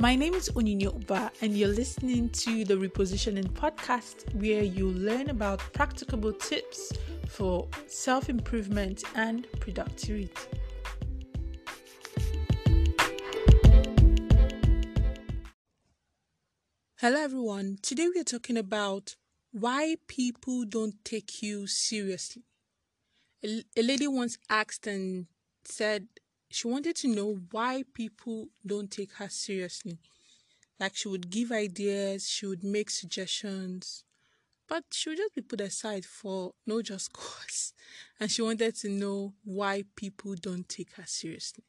My name is Onyinye Uba, and you're listening to the Repositioning Podcast, where you learn about practicable tips for self improvement and productivity. Hello, everyone. Today we are talking about why people don't take you seriously. A lady once asked and said, she wanted to know why people don't take her seriously. Like she would give ideas, she would make suggestions, but she would just be put aside for no just cause. And she wanted to know why people don't take her seriously.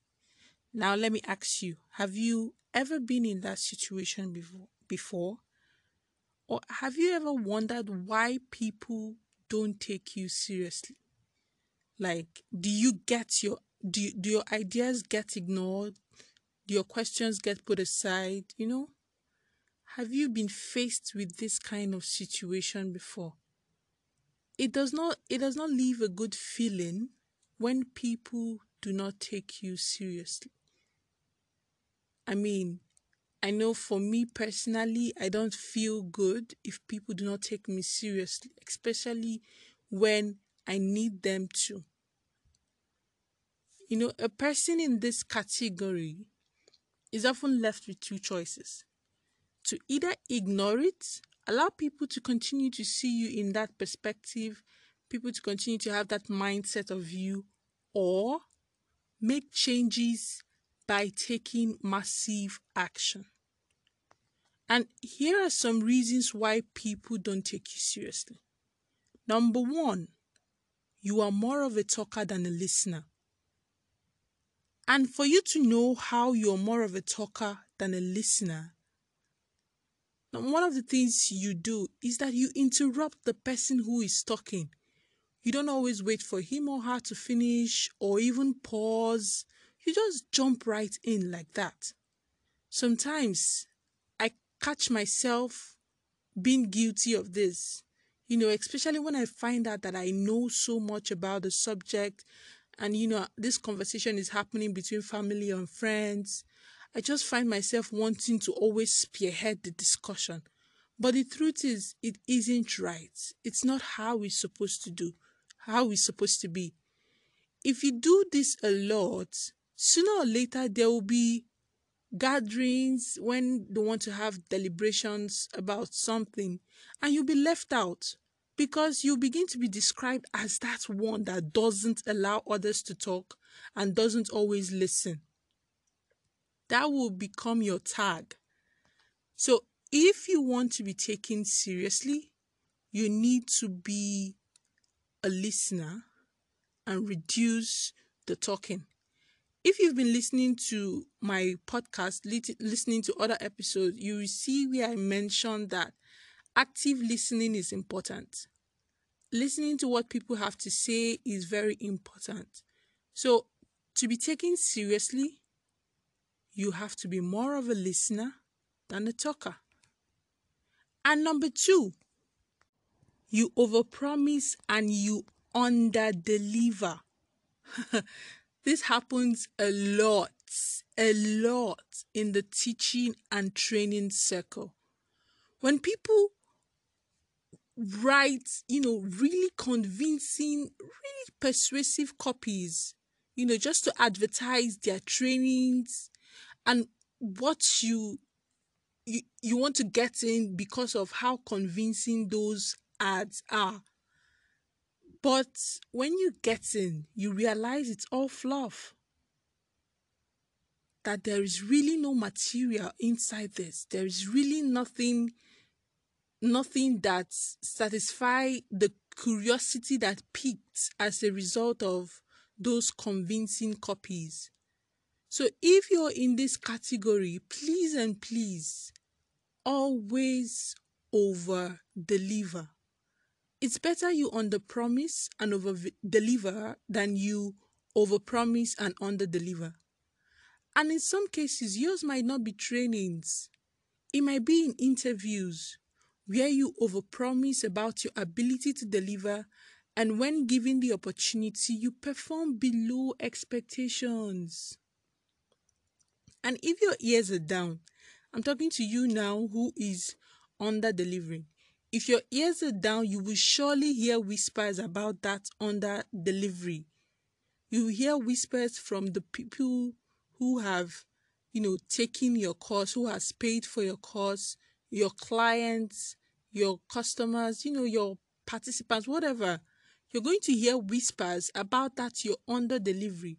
Now let me ask you, have you ever been in that situation before before? Or have you ever wondered why people don't take you seriously? Like, do you get your do, do your ideas get ignored? Do your questions get put aside? You know? Have you been faced with this kind of situation before? It does not it does not leave a good feeling when people do not take you seriously. I mean, I know for me personally, I don't feel good if people do not take me seriously, especially when I need them to. You know, a person in this category is often left with two choices to either ignore it, allow people to continue to see you in that perspective, people to continue to have that mindset of you, or make changes by taking massive action. And here are some reasons why people don't take you seriously. Number one, you are more of a talker than a listener. And for you to know how you're more of a talker than a listener, one of the things you do is that you interrupt the person who is talking. You don't always wait for him or her to finish or even pause. You just jump right in like that. Sometimes I catch myself being guilty of this. You know, especially when I find out that I know so much about the subject and you know this conversation is happening between family and friends. I just find myself wanting to always spearhead the discussion. But the truth is it isn't right. It's not how we're supposed to do how we're supposed to be. If you do this a lot sooner or later there will be gatherings when they want to have deliberations about something and you'll be left out because you begin to be described as that one that doesn't allow others to talk and doesn't always listen. That will become your tag. So, if you want to be taken seriously, you need to be a listener and reduce the talking. If you've been listening to my podcast, listening to other episodes, you will see where I mentioned that active listening is important. Listening to what people have to say is very important. So, to be taken seriously, you have to be more of a listener than a talker. And number two, you overpromise and you underdeliver. this happens a lot, a lot in the teaching and training circle. When people write, you know, really convincing, really persuasive copies, you know, just to advertise their trainings and what you you, you want to get in because of how convincing those ads are. But when you get in, you realize it's all fluff. That there is really no material inside this. There is really nothing nothing that satisfy the curiosity that piqued as a result of those convincing copies. So if you're in this category, please and please always over deliver. It's better you under promise and over deliver than you over promise and under deliver. And in some cases, yours might not be trainings, it might be in interviews where you overpromise about your ability to deliver and when given the opportunity you perform below expectations and if your ears are down I'm talking to you now who is under delivering. If your ears are down, you will surely hear whispers about that under delivery. You will hear whispers from the people who have, you know, taken your course, who has paid for your course, your clients, your customers, you know, your participants, whatever. You're going to hear whispers about that you're under delivery.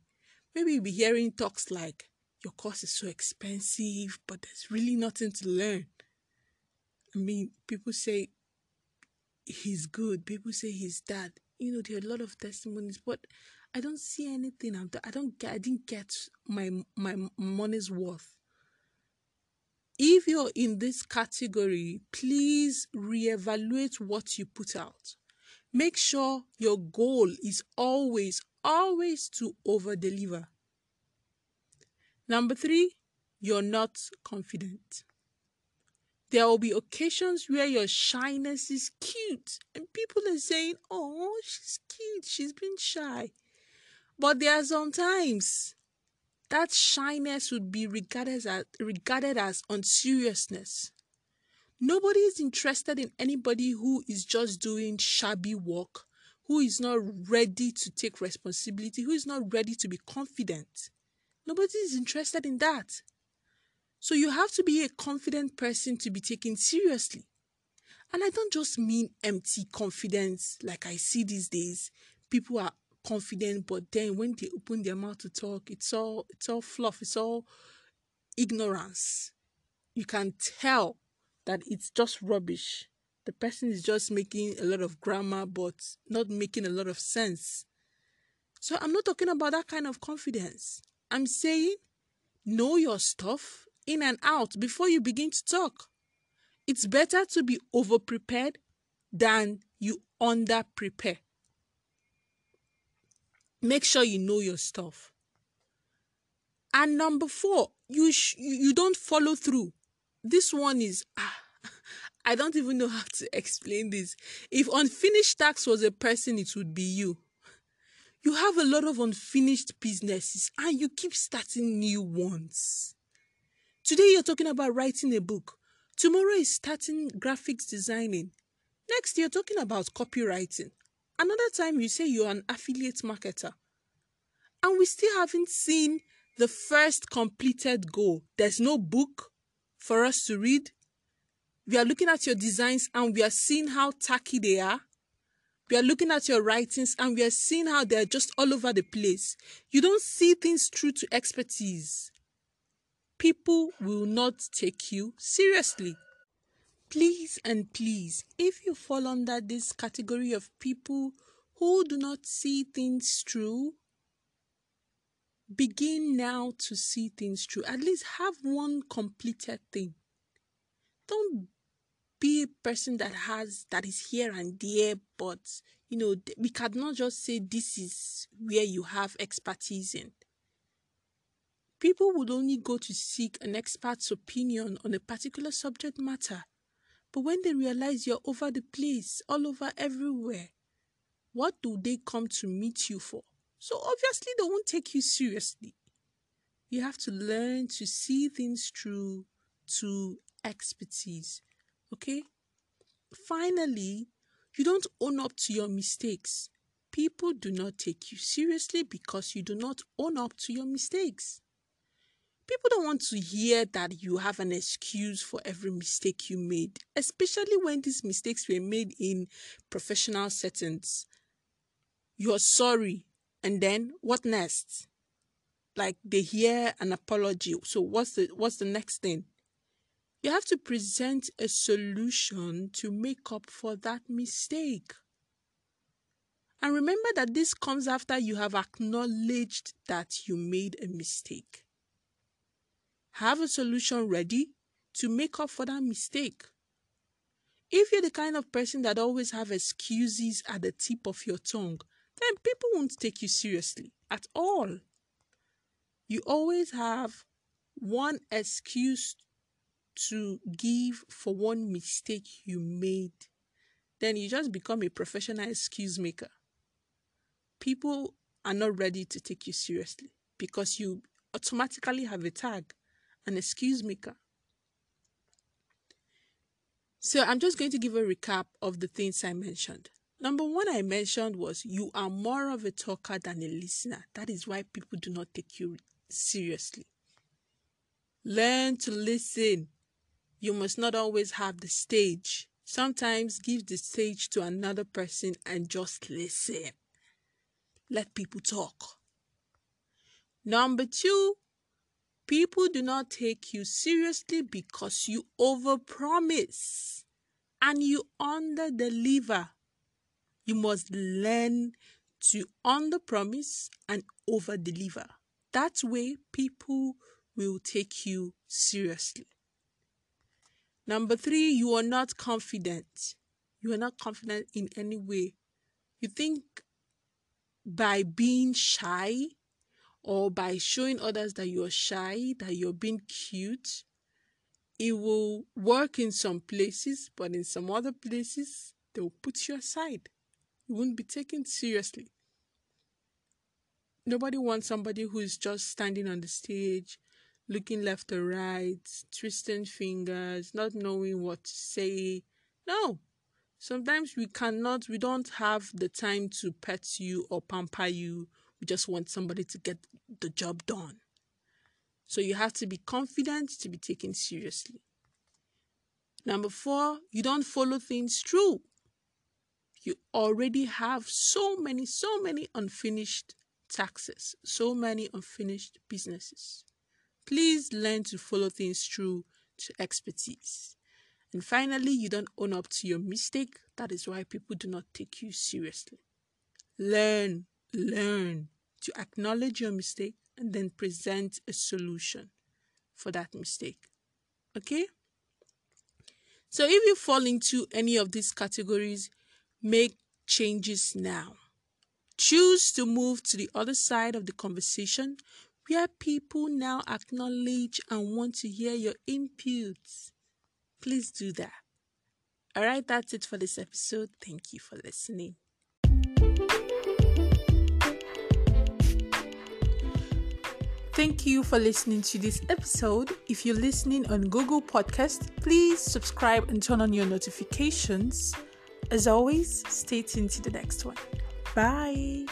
Maybe you'll be hearing talks like, your course is so expensive, but there's really nothing to learn. I mean, people say he's good. People say he's that. You know, there are a lot of testimonies, but I don't see anything. I'm, I don't get. I didn't get my my money's worth. If you're in this category, please reevaluate what you put out. Make sure your goal is always, always to over deliver. Number three, you're not confident. There will be occasions where your shyness is cute and people are saying, Oh, she's cute, she's been shy. But there are some times that shyness would be regarded as regarded as unseriousness. Nobody is interested in anybody who is just doing shabby work, who is not ready to take responsibility, who is not ready to be confident. Nobody is interested in that. So you have to be a confident person to be taken seriously. And I don't just mean empty confidence like I see these days. People are confident, but then when they open their mouth to talk, it's all it's all fluff, it's all ignorance. You can tell that it's just rubbish. The person is just making a lot of grammar but not making a lot of sense. So I'm not talking about that kind of confidence. I'm saying know your stuff in and out before you begin to talk. It's better to be over prepared than you under prepare. Make sure you know your stuff. And number four, you sh- you don't follow through. This one is ah, I don't even know how to explain this. If unfinished tax was a person, it would be you. You have a lot of unfinished businesses and you keep starting new ones. Today you're talking about writing a book. Tomorrow is starting graphics designing. Next you're talking about copywriting. Another time you say you're an affiliate marketer. And we still haven't seen the first completed goal. There's no book for us to read. We are looking at your designs and we are seeing how tacky they are. We are looking at your writings and we are seeing how they're just all over the place. You don't see things through to expertise people will not take you seriously. Please and please, if you fall under this category of people who do not see things through, begin now to see things through. At least have one completed thing. Don't be a person that has that is here and there, but you know we cannot just say this is where you have expertise in. People would only go to seek an expert's opinion on a particular subject matter. But when they realize you're over the place, all over everywhere, what do they come to meet you for? So obviously they won't take you seriously. You have to learn to see things through to expertise. Okay? Finally, you don't own up to your mistakes. People do not take you seriously because you do not own up to your mistakes. People don't want to hear that you have an excuse for every mistake you made, especially when these mistakes were made in professional settings. You're sorry, and then what next? Like they hear an apology. So what's the what's the next thing? You have to present a solution to make up for that mistake. And remember that this comes after you have acknowledged that you made a mistake. Have a solution ready to make up for that mistake. If you're the kind of person that always have excuses at the tip of your tongue, then people won't take you seriously at all. You always have one excuse to give for one mistake you made. Then you just become a professional excuse maker. People are not ready to take you seriously because you automatically have a tag an excuse maker. So I'm just going to give a recap of the things I mentioned. Number one, I mentioned was you are more of a talker than a listener. That is why people do not take you seriously. Learn to listen. You must not always have the stage. Sometimes give the stage to another person and just listen. Let people talk. Number two, people do not take you seriously because you overpromise and you underdeliver. You must learn to underpromise and overdeliver. That way, people will take you seriously. Number three, you are not confident. You are not confident in any way. You think by being shy or by showing others that you're shy, that you're being cute, it will work in some places, but in some other places, they will put you aside. You won't be taken seriously. Nobody wants somebody who is just standing on the stage, looking left or right, twisting fingers, not knowing what to say. No. Sometimes we cannot, we don't have the time to pet you or pamper you. We just want somebody to get the job done. So you have to be confident to be taken seriously. Number four, you don't follow things through you already have so many, so many unfinished taxes, so many unfinished businesses. Please learn to follow things through to expertise. And finally, you don't own up to your mistake. That is why people do not take you seriously. Learn, learn to acknowledge your mistake and then present a solution for that mistake. Okay? So if you fall into any of these categories, Make changes now. Choose to move to the other side of the conversation where people now acknowledge and want to hear your inputs. Please do that. All right, that's it for this episode. Thank you for listening. Thank you for listening to this episode. If you're listening on Google Podcast, please subscribe and turn on your notifications. As always, stay tuned to the next one. Bye.